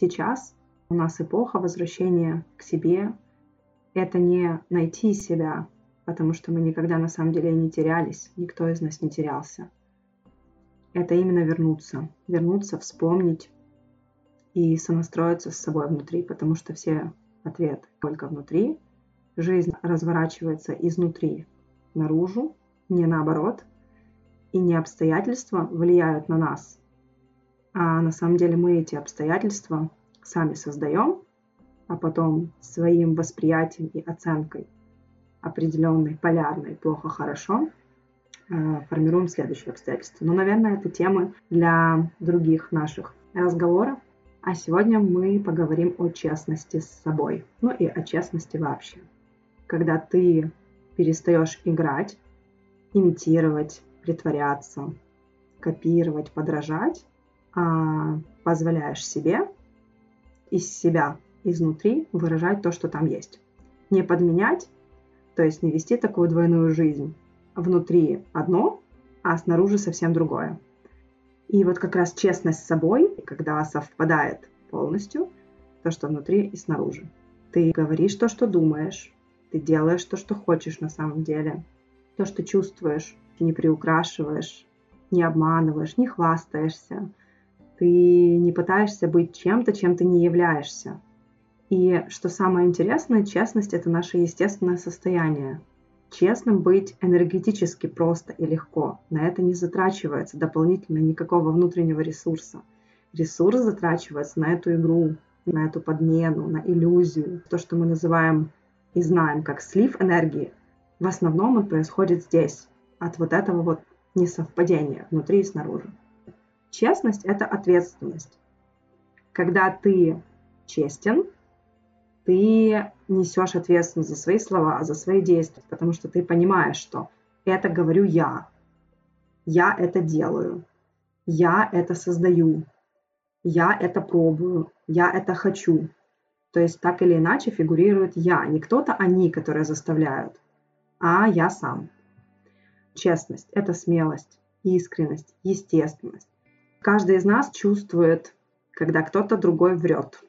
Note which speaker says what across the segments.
Speaker 1: Сейчас у нас эпоха возвращения к себе. Это не найти себя, потому что мы никогда на самом деле не терялись, никто из нас не терялся. Это именно вернуться, вернуться, вспомнить и сонастроиться с собой внутри, потому что все ответы только внутри. Жизнь разворачивается изнутри наружу, не наоборот, и не обстоятельства влияют на нас, а на самом деле мы эти обстоятельства сами создаем, а потом своим восприятием и оценкой определенной, полярной, плохо-хорошо, э, формируем следующие обстоятельства. Но, наверное, это темы для других наших разговоров. А сегодня мы поговорим о честности с собой, ну и о честности вообще. Когда ты перестаешь играть, имитировать, притворяться, копировать, подражать, а позволяешь себе из себя, изнутри выражать то, что там есть. Не подменять, то есть не вести такую двойную жизнь. Внутри одно, а снаружи совсем другое. И вот как раз честность с собой, когда совпадает полностью то, что внутри и снаружи. Ты говоришь то, что думаешь, ты делаешь то, что хочешь на самом деле, то, что чувствуешь, ты не приукрашиваешь, не обманываешь, не хвастаешься, ты не пытаешься быть чем-то, чем ты не являешься. И что самое интересное, честность — это наше естественное состояние. Честным быть энергетически просто и легко. На это не затрачивается дополнительно никакого внутреннего ресурса. Ресурс затрачивается на эту игру, на эту подмену, на иллюзию. То, что мы называем и знаем как слив энергии, в основном он происходит здесь, от вот этого вот несовпадения внутри и снаружи. Честность – это ответственность. Когда ты честен, ты несешь ответственность за свои слова, за свои действия, потому что ты понимаешь, что это говорю я, я это делаю, я это создаю, я это пробую, я это хочу. То есть так или иначе фигурирует я, не кто-то они, которые заставляют, а я сам. Честность – это смелость, искренность, естественность. Каждый из нас чувствует, когда кто-то другой врет,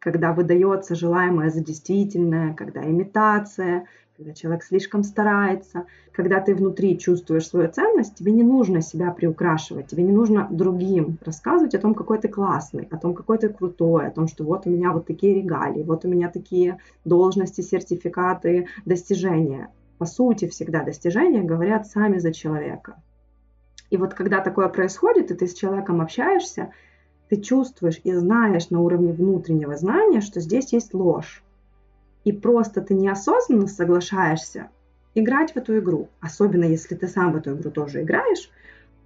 Speaker 1: когда выдается желаемое за действительное, когда имитация, когда человек слишком старается, когда ты внутри чувствуешь свою ценность, тебе не нужно себя приукрашивать, тебе не нужно другим рассказывать о том, какой ты классный, о том, какой ты крутой, о том, что вот у меня вот такие регалии, вот у меня такие должности, сертификаты, достижения. По сути, всегда достижения говорят сами за человека. И вот когда такое происходит, и ты с человеком общаешься, ты чувствуешь и знаешь на уровне внутреннего знания, что здесь есть ложь. И просто ты неосознанно соглашаешься играть в эту игру. Особенно если ты сам в эту игру тоже играешь.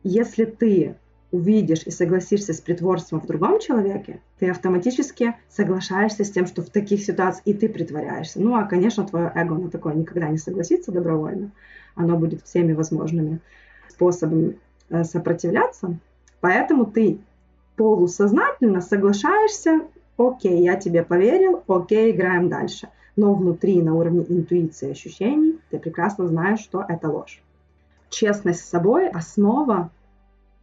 Speaker 1: Если ты увидишь и согласишься с притворством в другом человеке, ты автоматически соглашаешься с тем, что в таких ситуациях и ты притворяешься. Ну, а, конечно, твое эго на такое никогда не согласится добровольно. Оно будет всеми возможными способами сопротивляться. Поэтому ты полусознательно соглашаешься, окей, я тебе поверил, окей, играем дальше. Но внутри, на уровне интуиции ощущений, ты прекрасно знаешь, что это ложь. Честность с собой – основа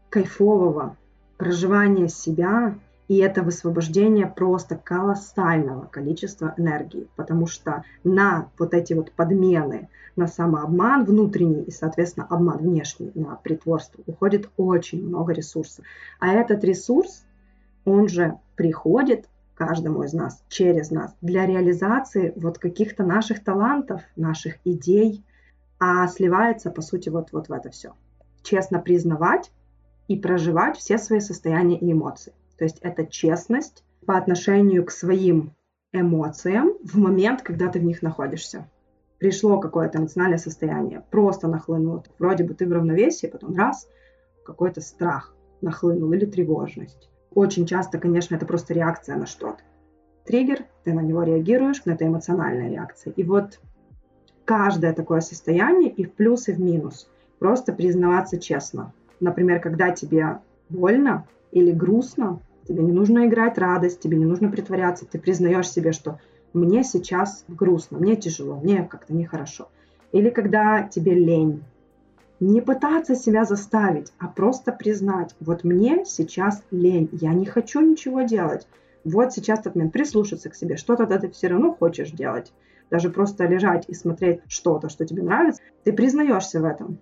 Speaker 1: кайфового проживания себя и это высвобождение просто колоссального количества энергии, потому что на вот эти вот подмены, на самообман внутренний и, соответственно, обман внешний, на притворство уходит очень много ресурсов. А этот ресурс, он же приходит каждому из нас, через нас, для реализации вот каких-то наших талантов, наших идей, а сливается, по сути, вот, вот в это все. Честно признавать и проживать все свои состояния и эмоции. То есть это честность по отношению к своим эмоциям в момент, когда ты в них находишься. Пришло какое-то эмоциональное состояние, просто нахлынуло. Вроде бы ты в равновесии, потом раз, какой-то страх нахлынул или тревожность. Очень часто, конечно, это просто реакция на что-то. Триггер, ты на него реагируешь, но это эмоциональная реакция. И вот каждое такое состояние и в плюс, и в минус. Просто признаваться честно. Например, когда тебе больно или грустно, Тебе не нужно играть радость, тебе не нужно притворяться. Ты признаешь себе, что мне сейчас грустно, мне тяжело, мне как-то нехорошо. Или когда тебе лень. Не пытаться себя заставить, а просто признать, вот мне сейчас лень, я не хочу ничего делать. Вот сейчас тот момент прислушаться к себе, что-то ты все равно хочешь делать. Даже просто лежать и смотреть что-то, что тебе нравится, ты признаешься в этом.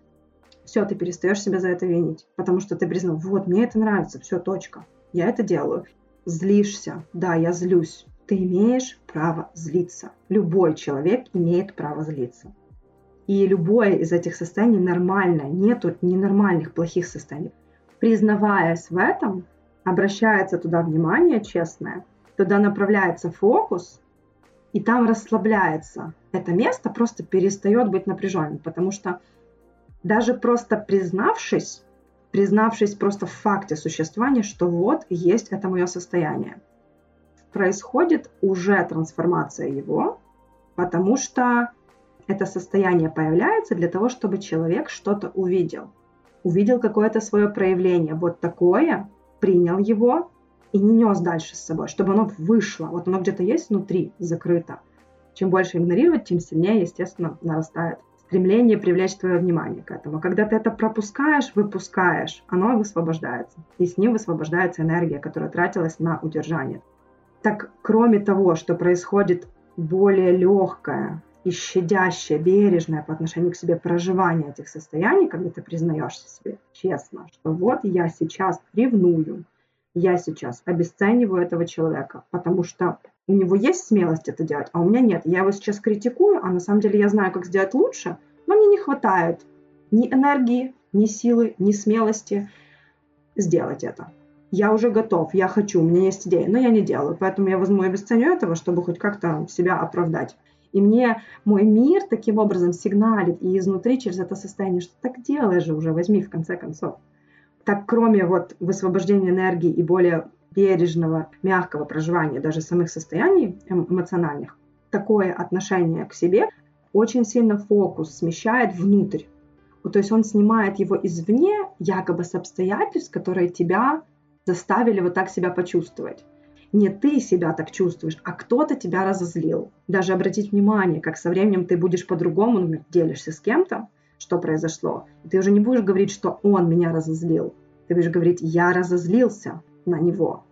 Speaker 1: Все, ты перестаешь себя за это винить, потому что ты признал, вот, мне это нравится, все, точка. Я это делаю. Злишься. Да, я злюсь. Ты имеешь право злиться. Любой человек имеет право злиться. И любое из этих состояний нормальное. Нету ненормальных, плохих состояний. Признаваясь в этом, обращается туда внимание честное, туда направляется фокус, и там расслабляется. Это место просто перестает быть напряженным, потому что даже просто признавшись, признавшись просто в факте существования, что вот есть это мое состояние, происходит уже трансформация его, потому что это состояние появляется для того, чтобы человек что-то увидел. Увидел какое-то свое проявление, вот такое, принял его и не нес дальше с собой, чтобы оно вышло. Вот оно где-то есть внутри, закрыто. Чем больше игнорировать, тем сильнее, естественно, нарастает стремление привлечь твое внимание к этому. Когда ты это пропускаешь, выпускаешь, оно высвобождается. И с ним высвобождается энергия, которая тратилась на удержание. Так, кроме того, что происходит более легкое и щадящее, бережное по отношению к себе проживание этих состояний, когда ты признаешься себе честно, что вот я сейчас ревную, я сейчас обесцениваю этого человека, потому что у него есть смелость это делать, а у меня нет. Я его сейчас критикую, а на самом деле я знаю, как сделать лучше, но мне не хватает ни энергии, ни силы, ни смелости сделать это. Я уже готов, я хочу, у меня есть идея, но я не делаю. Поэтому я возьму и обесценю этого, чтобы хоть как-то себя оправдать. И мне мой мир таким образом сигналит и изнутри через это состояние, что так делай же уже, возьми в конце концов. Так кроме вот высвобождения энергии и более бережного, мягкого проживания даже самых состояний эмоциональных, такое отношение к себе очень сильно фокус смещает внутрь. То есть он снимает его извне, якобы с обстоятельств, которые тебя заставили вот так себя почувствовать. Не ты себя так чувствуешь, а кто-то тебя разозлил. Даже обратить внимание, как со временем ты будешь по-другому, делишься с кем-то, что произошло. И ты уже не будешь говорить, что он меня разозлил. Ты будешь говорить, я разозлился на него.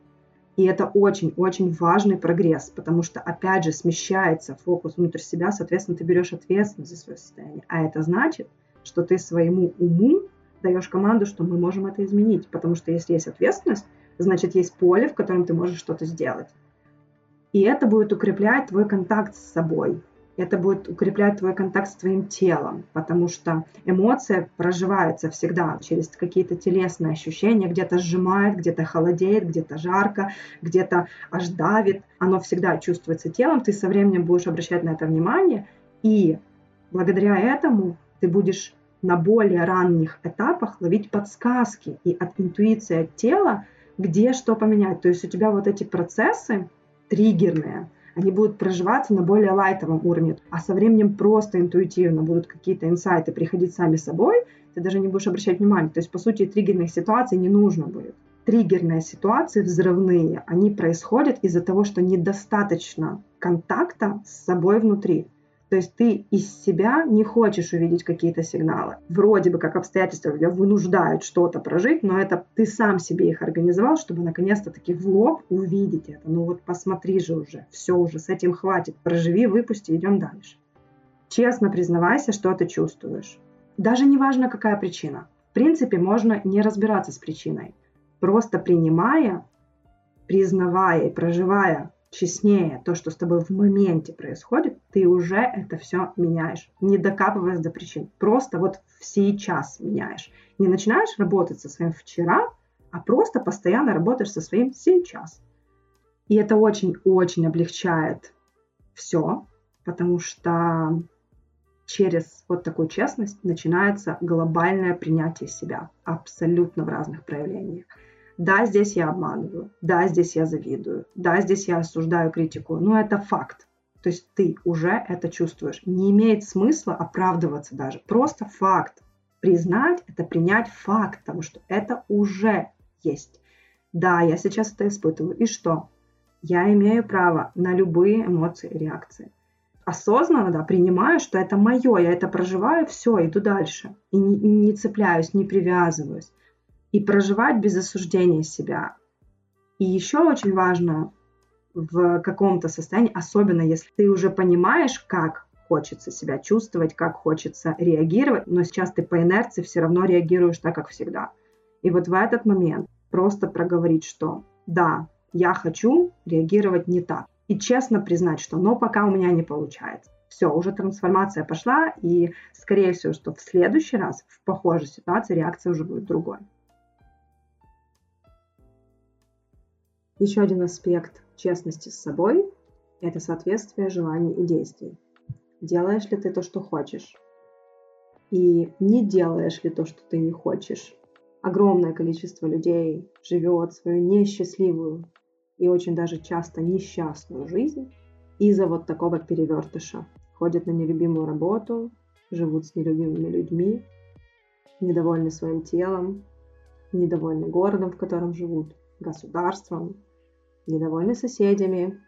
Speaker 1: И это очень-очень важный прогресс, потому что, опять же, смещается фокус внутрь себя, соответственно, ты берешь ответственность за свое состояние. А это значит, что ты своему уму даешь команду, что мы можем это изменить, потому что если есть ответственность, значит, есть поле, в котором ты можешь что-то сделать. И это будет укреплять твой контакт с собой, это будет укреплять твой контакт с твоим телом, потому что эмоция проживается всегда через какие-то телесные ощущения, где-то сжимает, где-то холодеет, где-то жарко, где-то аж давит. Оно всегда чувствуется телом, ты со временем будешь обращать на это внимание, и благодаря этому ты будешь на более ранних этапах ловить подсказки и от интуиции от тела, где что поменять. То есть у тебя вот эти процессы триггерные, они будут проживаться на более лайтовом уровне, а со временем просто интуитивно будут какие-то инсайты приходить сами собой, ты даже не будешь обращать внимания. То есть, по сути, триггерных ситуаций не нужно будет. Триггерные ситуации взрывные, они происходят из-за того, что недостаточно контакта с собой внутри. То есть ты из себя не хочешь увидеть какие-то сигналы. Вроде бы как обстоятельства тебя вынуждают что-то прожить, но это ты сам себе их организовал, чтобы наконец-то таки в лоб увидеть это. Ну вот посмотри же уже, все уже, с этим хватит. Проживи, выпусти, идем дальше. Честно признавайся, что ты чувствуешь. Даже не важно, какая причина. В принципе, можно не разбираться с причиной. Просто принимая, признавая и проживая честнее то, что с тобой в моменте происходит, ты уже это все меняешь, не докапываясь до причин. Просто вот сейчас меняешь. Не начинаешь работать со своим вчера, а просто постоянно работаешь со своим сейчас. И это очень-очень облегчает все, потому что через вот такую честность начинается глобальное принятие себя абсолютно в разных проявлениях. Да, здесь я обманываю, да, здесь я завидую, да, здесь я осуждаю, критику, но это факт. То есть ты уже это чувствуешь. Не имеет смысла оправдываться даже. Просто факт. Признать – это принять факт, потому что это уже есть. Да, я сейчас это испытываю. И что? Я имею право на любые эмоции и реакции. Осознанно, да, принимаю, что это мое, я это проживаю, все, иду дальше. И не, не цепляюсь, не привязываюсь и проживать без осуждения себя. И еще очень важно в каком-то состоянии, особенно если ты уже понимаешь, как хочется себя чувствовать, как хочется реагировать, но сейчас ты по инерции все равно реагируешь так, как всегда. И вот в этот момент просто проговорить, что да, я хочу реагировать не так. И честно признать, что но пока у меня не получается. Все, уже трансформация пошла, и скорее всего, что в следующий раз в похожей ситуации реакция уже будет другой. Еще один аспект честности с собой – это соответствие желаний и действий. Делаешь ли ты то, что хочешь? И не делаешь ли то, что ты не хочешь? Огромное количество людей живет свою несчастливую и очень даже часто несчастную жизнь из-за вот такого перевертыша. Ходят на нелюбимую работу, живут с нелюбимыми людьми, недовольны своим телом, недовольны городом, в котором живут, государством, недовольны соседями,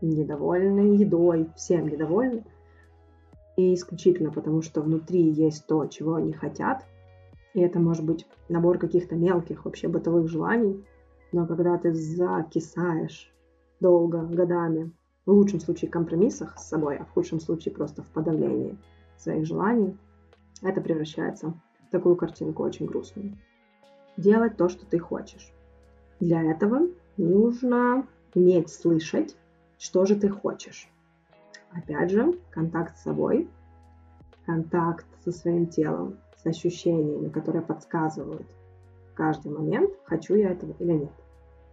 Speaker 1: недовольны едой, всем недовольны. И исключительно потому, что внутри есть то, чего они хотят. И это может быть набор каких-то мелких вообще бытовых желаний. Но когда ты закисаешь долго, годами, в лучшем случае компромиссах с собой, а в худшем случае просто в подавлении своих желаний, это превращается в такую картинку очень грустную. Делать то, что ты хочешь. Для этого нужно уметь слышать, что же ты хочешь. Опять же, контакт с собой, контакт со своим телом, с ощущениями, которые подсказывают каждый момент, хочу я этого или нет.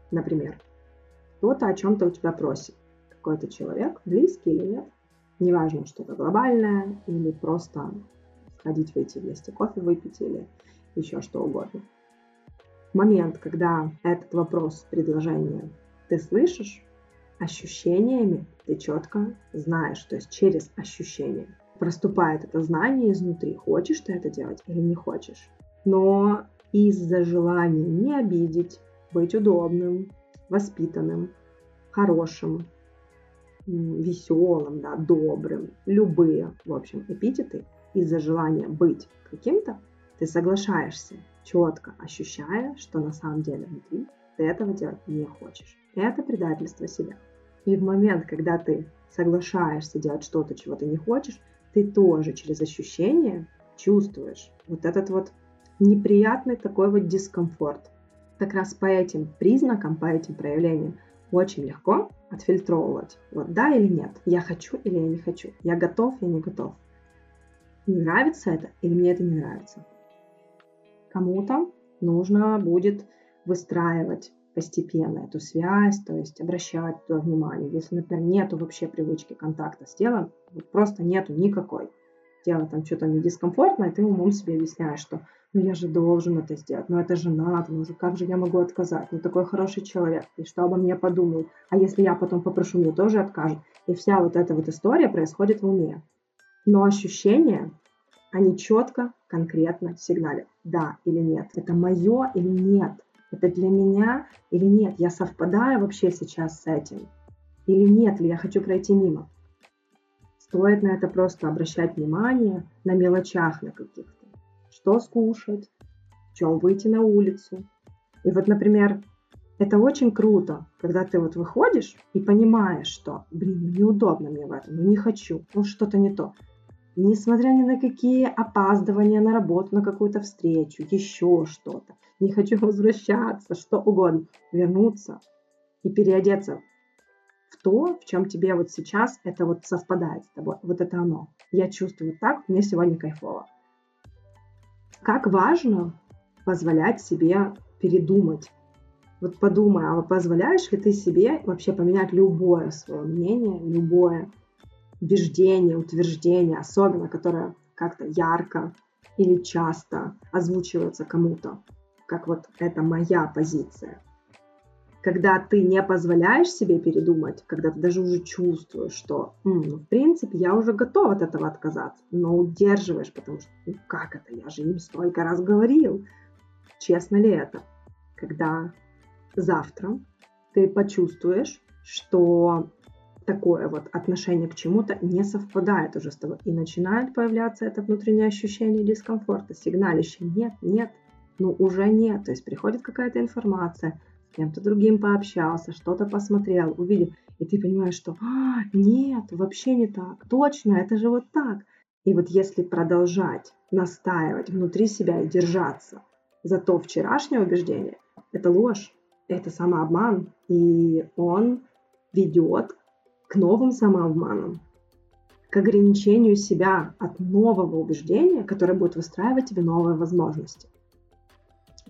Speaker 1: Например, кто-то о чем-то у тебя просит, какой-то человек, близкий или нет, неважно, что-то глобальное или просто сходить, выйти вместе кофе выпить или еще что угодно момент, когда этот вопрос, предложение ты слышишь, ощущениями ты четко знаешь, то есть через ощущения проступает это знание изнутри, хочешь ты это делать или не хочешь. Но из-за желания не обидеть, быть удобным, воспитанным, хорошим, веселым, да, добрым, любые, в общем, эпитеты, из-за желания быть каким-то, ты соглашаешься четко ощущая, что на самом деле внутри ты этого делать не хочешь. Это предательство себя. И в момент, когда ты соглашаешься делать что-то, чего ты не хочешь, ты тоже через ощущение чувствуешь вот этот вот неприятный такой вот дискомфорт. Как раз по этим признакам, по этим проявлениям очень легко отфильтровывать. Вот да или нет, я хочу или я не хочу, я готов, я не готов. Нравится это или мне это не нравится. Кому-то нужно будет выстраивать постепенно эту связь, то есть обращать туда внимание. Если, например, нету вообще привычки контакта с телом, вот просто нету никакой. Тело там что-то не дискомфортно, и ты умом себе объясняешь, что ну я же должен это сделать, ну это же надо, ну же как же я могу отказать, ну такой хороший человек, и что обо мне подумают, а если я потом попрошу, мне тоже откажут. И вся вот эта вот история происходит в уме. Но ощущения, они четко, конкретно сигналят да или нет. Это мое или нет. Это для меня или нет. Я совпадаю вообще сейчас с этим. Или нет ли я хочу пройти мимо. Стоит на это просто обращать внимание на мелочах на каких-то. Что скушать, в чем выйти на улицу. И вот, например, это очень круто, когда ты вот выходишь и понимаешь, что, блин, ну неудобно мне в этом, ну не хочу, ну что-то не то несмотря ни на какие опаздывания на работу, на какую-то встречу, еще что-то, не хочу возвращаться, что угодно, вернуться и переодеться в то, в чем тебе вот сейчас это вот совпадает с тобой. Вот это оно. Я чувствую так, мне сегодня кайфово. Как важно позволять себе передумать. Вот подумай, а позволяешь ли ты себе вообще поменять любое свое мнение, любое убеждение, утверждение, особенно которое как-то ярко или часто озвучивается кому-то, как вот это моя позиция. Когда ты не позволяешь себе передумать, когда ты даже уже чувствуешь, что, М, ну, в принципе, я уже готов от этого отказаться, но удерживаешь, потому что, ну, как это, я же им столько раз говорил. Честно ли это? Когда завтра ты почувствуешь, что такое вот отношение к чему-то не совпадает уже с тобой. И начинает появляться это внутреннее ощущение дискомфорта, сигналище «нет, нет», ну уже нет. То есть приходит какая-то информация, с кем-то другим пообщался, что-то посмотрел, увидел, и ты понимаешь, что а, нет, вообще не так, точно, это же вот так. И вот если продолжать настаивать внутри себя и держаться за то вчерашнее убеждение, это ложь, это самообман, и он ведет к новым самообманам, к ограничению себя от нового убеждения, которое будет выстраивать тебе новые возможности.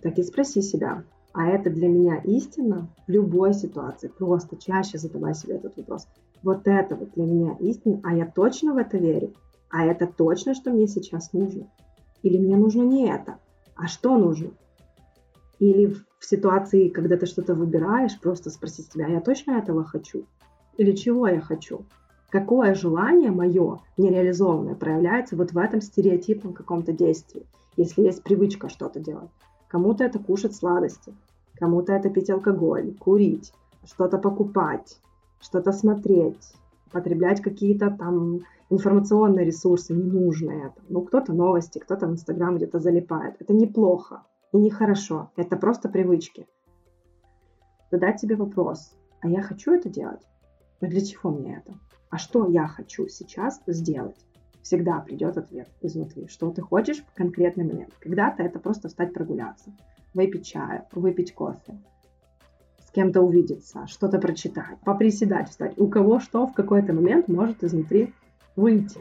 Speaker 1: Так и спроси себя, а это для меня истина в любой ситуации. Просто чаще задавай себе этот вопрос. Вот это вот для меня истина, а я точно в это верю? А это точно, что мне сейчас нужно? Или мне нужно не это? А что нужно? Или в ситуации, когда ты что-то выбираешь, просто спросить себя, «А я точно этого хочу? Или чего я хочу? Какое желание мое нереализованное проявляется вот в этом стереотипном каком-то действии, если есть привычка что-то делать? Кому-то это кушать сладости, кому-то это пить алкоголь, курить, что-то покупать, что-то смотреть, потреблять какие-то там информационные ресурсы ненужные. Ну, кто-то новости, кто-то в Инстаграм где-то залипает. Это неплохо и нехорошо. Это просто привычки. Задать себе вопрос, а я хочу это делать? Но для чего мне это? А что я хочу сейчас сделать? Всегда придет ответ изнутри, что ты хочешь в конкретный момент. Когда-то это просто встать прогуляться, выпить чаю, выпить кофе, с кем-то увидеться, что-то прочитать, поприседать, встать. У кого что в какой-то момент может изнутри выйти.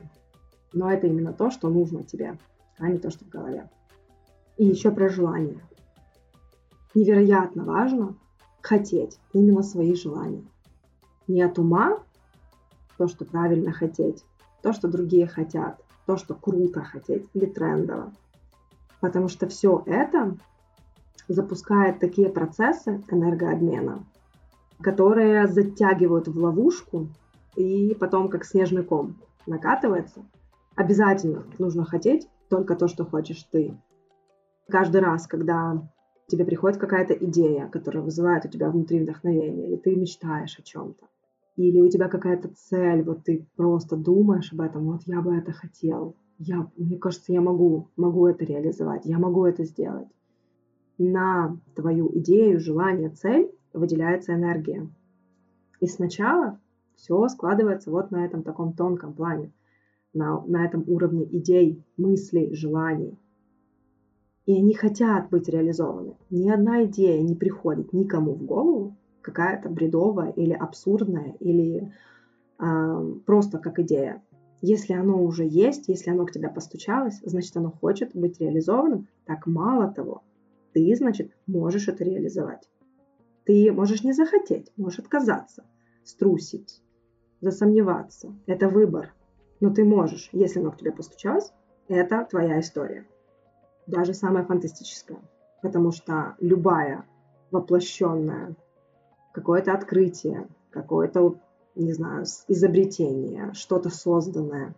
Speaker 1: Но это именно то, что нужно тебе, а не то, что в голове. И еще про желание. Невероятно важно хотеть именно свои желания. Не от ума, то, что правильно хотеть, то, что другие хотят, то, что круто хотеть или трендово. Потому что все это запускает такие процессы энергообмена, которые затягивают в ловушку и потом как снежный ком накатывается, обязательно нужно хотеть только то, что хочешь ты. Каждый раз, когда тебе приходит какая-то идея, которая вызывает у тебя внутри вдохновение, или ты мечтаешь о чем-то, или у тебя какая-то цель, вот ты просто думаешь об этом, вот я бы это хотел, я, мне кажется, я могу, могу это реализовать, я могу это сделать. На твою идею, желание, цель выделяется энергия. И сначала все складывается вот на этом таком тонком плане, на, на этом уровне идей, мыслей, желаний. И они хотят быть реализованы. Ни одна идея не приходит никому в голову, какая-то бредовая или абсурдная, или э, просто как идея. Если оно уже есть, если оно к тебе постучалось, значит оно хочет быть реализованным. Так мало того, ты, значит, можешь это реализовать. Ты можешь не захотеть, можешь отказаться, струсить, засомневаться. Это выбор. Но ты можешь, если оно к тебе постучалось, это твоя история. Даже самая фантастическая. Потому что любая воплощенная какое-то открытие, какое-то, не знаю, изобретение, что-то созданное,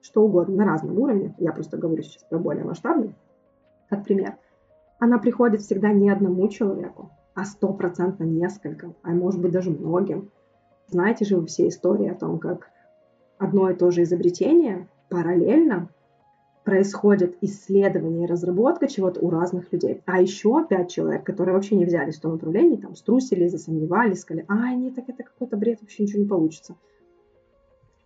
Speaker 1: что угодно, на разном уровне, я просто говорю сейчас про более масштабный, как пример, она приходит всегда не одному человеку, а стопроцентно нескольким, а может быть даже многим. Знаете же вы все истории о том, как одно и то же изобретение параллельно происходит исследование и разработка чего-то у разных людей. А еще пять человек, которые вообще не взялись в том направлении, там струсили, засомневались, сказали, а, нет, так это какой-то бред, вообще ничего не получится.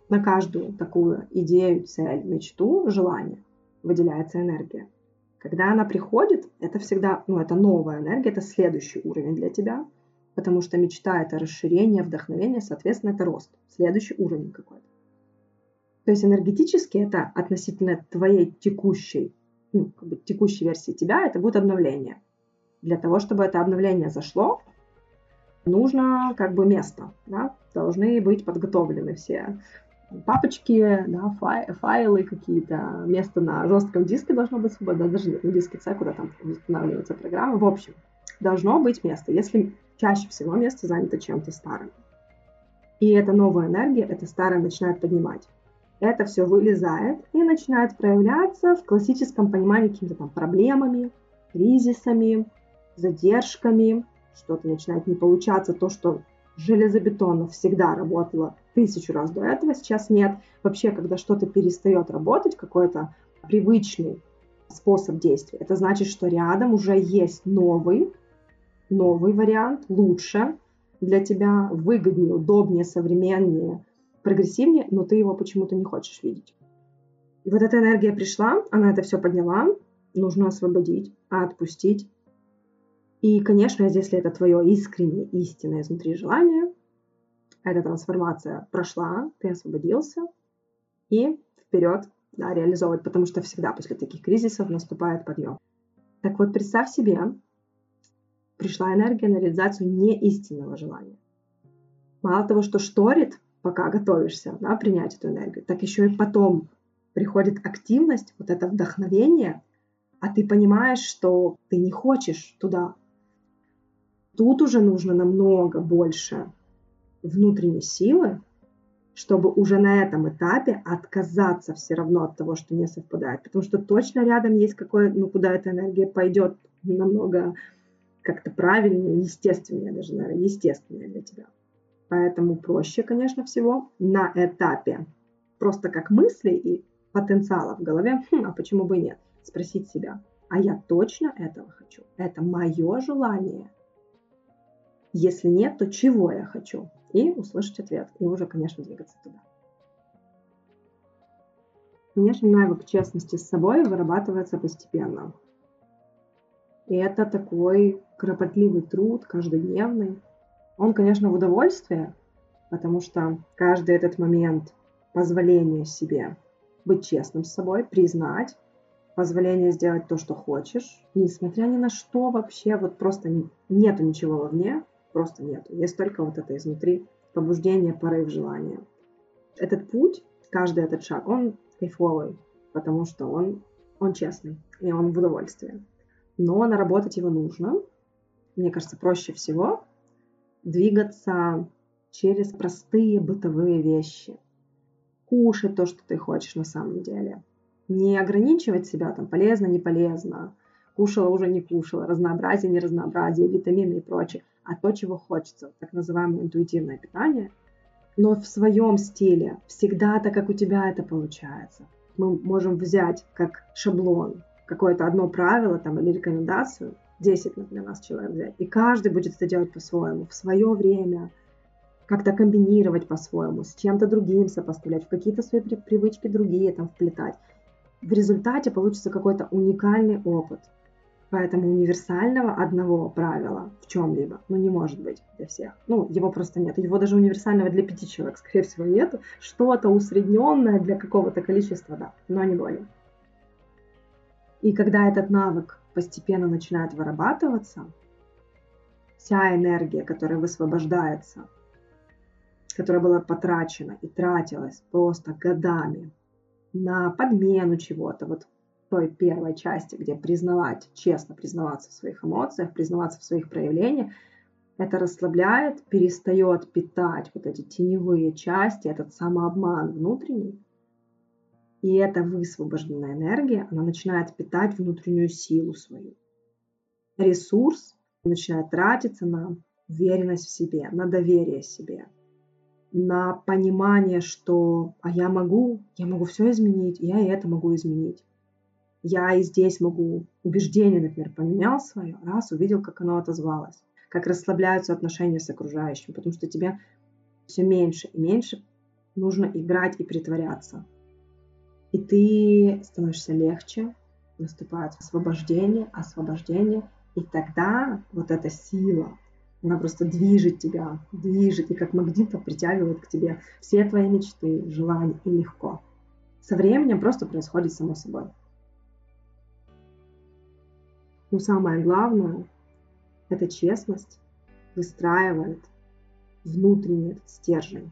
Speaker 1: На каждую такую идею, цель, мечту, желание выделяется энергия. Когда она приходит, это всегда, ну, это новая энергия, это следующий уровень для тебя, потому что мечта — это расширение, вдохновение, соответственно, это рост, следующий уровень какой-то. То есть энергетически это относительно твоей текущей, ну, как бы текущей версии тебя, это будет обновление. Для того, чтобы это обновление зашло, нужно как бы место, да? должны быть подготовлены все папочки, да, фай, файлы какие-то, место на жестком диске должно быть свободно, даже на диске C, куда там устанавливается программа. В общем, должно быть место, если чаще всего место занято чем-то старым. И эта новая энергия, это старое начинает поднимать. Это все вылезает и начинает проявляться в классическом понимании какими-то там проблемами, кризисами, задержками, что-то начинает не получаться, то, что железобетонно всегда работало тысячу раз до этого, сейчас нет. Вообще, когда что-то перестает работать, какой-то привычный способ действия, это значит, что рядом уже есть новый, новый вариант, лучше для тебя, выгоднее, удобнее, современнее, прогрессивнее, но ты его почему-то не хочешь видеть. И вот эта энергия пришла, она это все подняла, нужно освободить, отпустить. И, конечно, если это твое искреннее, истинное изнутри желание, эта трансформация прошла, ты освободился, и вперед да, реализовывать, потому что всегда после таких кризисов наступает подъем. Так вот, представь себе, пришла энергия на реализацию неистинного желания. Мало того, что шторит, пока готовишься да, принять эту энергию, так еще и потом приходит активность, вот это вдохновение, а ты понимаешь, что ты не хочешь туда. Тут уже нужно намного больше внутренней силы, чтобы уже на этом этапе отказаться все равно от того, что не совпадает. Потому что точно рядом есть какое, ну, куда эта энергия пойдет намного как-то правильнее, естественнее даже, наверное, естественнее для тебя. Поэтому проще, конечно, всего на этапе просто как мысли и потенциала в голове, хм, а почему бы и нет, спросить себя, а я точно этого хочу? Это мое желание? Если нет, то чего я хочу? И услышать ответ, и уже, конечно, двигаться туда. Конечно, навык честности с собой вырабатывается постепенно. И это такой кропотливый труд, каждодневный. Он, конечно, в удовольствие, потому что каждый этот момент позволения себе быть честным с собой, признать, позволение сделать то, что хочешь, несмотря ни на что вообще, вот просто нету ничего вовне, просто нету. Есть только вот это изнутри побуждение, порыв, желание. Этот путь, каждый этот шаг, он кайфовый, потому что он, он честный, и он в удовольствии но наработать его нужно. Мне кажется, проще всего двигаться через простые бытовые вещи. Кушать то, что ты хочешь на самом деле. Не ограничивать себя там полезно, не полезно, кушала, уже не кушала, разнообразие, не разнообразие, витамины и прочее, а то, чего хочется, так называемое интуитивное питание, но в своем стиле, всегда так, как у тебя это получается. Мы можем взять как шаблон какое-то одно правило там, или рекомендацию, 10, например, нас человек взять, и каждый будет это делать по-своему, в свое время, как-то комбинировать по-своему, с чем-то другим сопоставлять, в какие-то свои привычки другие там вплетать. В результате получится какой-то уникальный опыт. Поэтому универсального одного правила в чем-либо, ну, не может быть для всех. Ну, его просто нет. Его даже универсального для пяти человек, скорее всего, нет. Что-то усредненное для какого-то количества, да, но не более. И когда этот навык постепенно начинает вырабатываться, вся энергия, которая высвобождается, которая была потрачена и тратилась просто годами на подмену чего-то, вот той первой части, где признавать, честно признаваться в своих эмоциях, признаваться в своих проявлениях, это расслабляет, перестает питать вот эти теневые части, этот самообман внутренний, и эта высвобожденная энергия, она начинает питать внутреннюю силу свою. Ресурс начинает тратиться на уверенность в себе, на доверие себе, на понимание, что а я могу, я могу все изменить, я и это могу изменить. Я и здесь могу убеждение, например, поменял свое, раз, увидел, как оно отозвалось, как расслабляются отношения с окружающим, потому что тебе все меньше и меньше нужно играть и притворяться – и ты становишься легче, наступает освобождение, освобождение, и тогда вот эта сила, она просто движет тебя, движет, и как магнитом притягивает к тебе все твои мечты, желания, и легко. Со временем просто происходит само собой. Но самое главное, эта честность выстраивает внутренний стержень,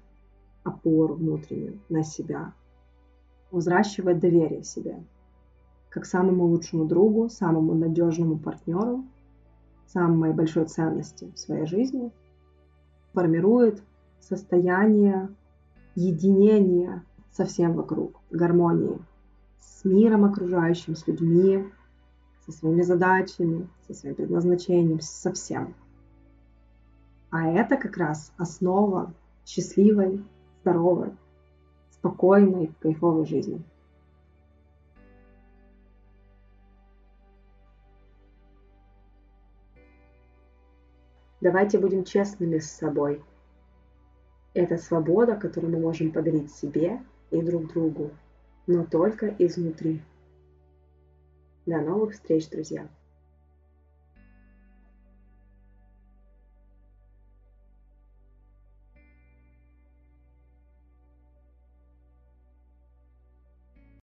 Speaker 1: опору внутреннюю на себя, взращивать доверие себе, как самому лучшему другу, самому надежному партнеру, самой большой ценности в своей жизни, формирует состояние единения со всем вокруг, гармонии, с миром окружающим, с людьми, со своими задачами, со своим предназначением, со всем. А это как раз основа счастливой, здоровой, спокойной, кайфовой жизни. Давайте будем честными с собой. Это свобода, которую мы можем подарить себе и друг другу, но только изнутри. До новых встреч, друзья!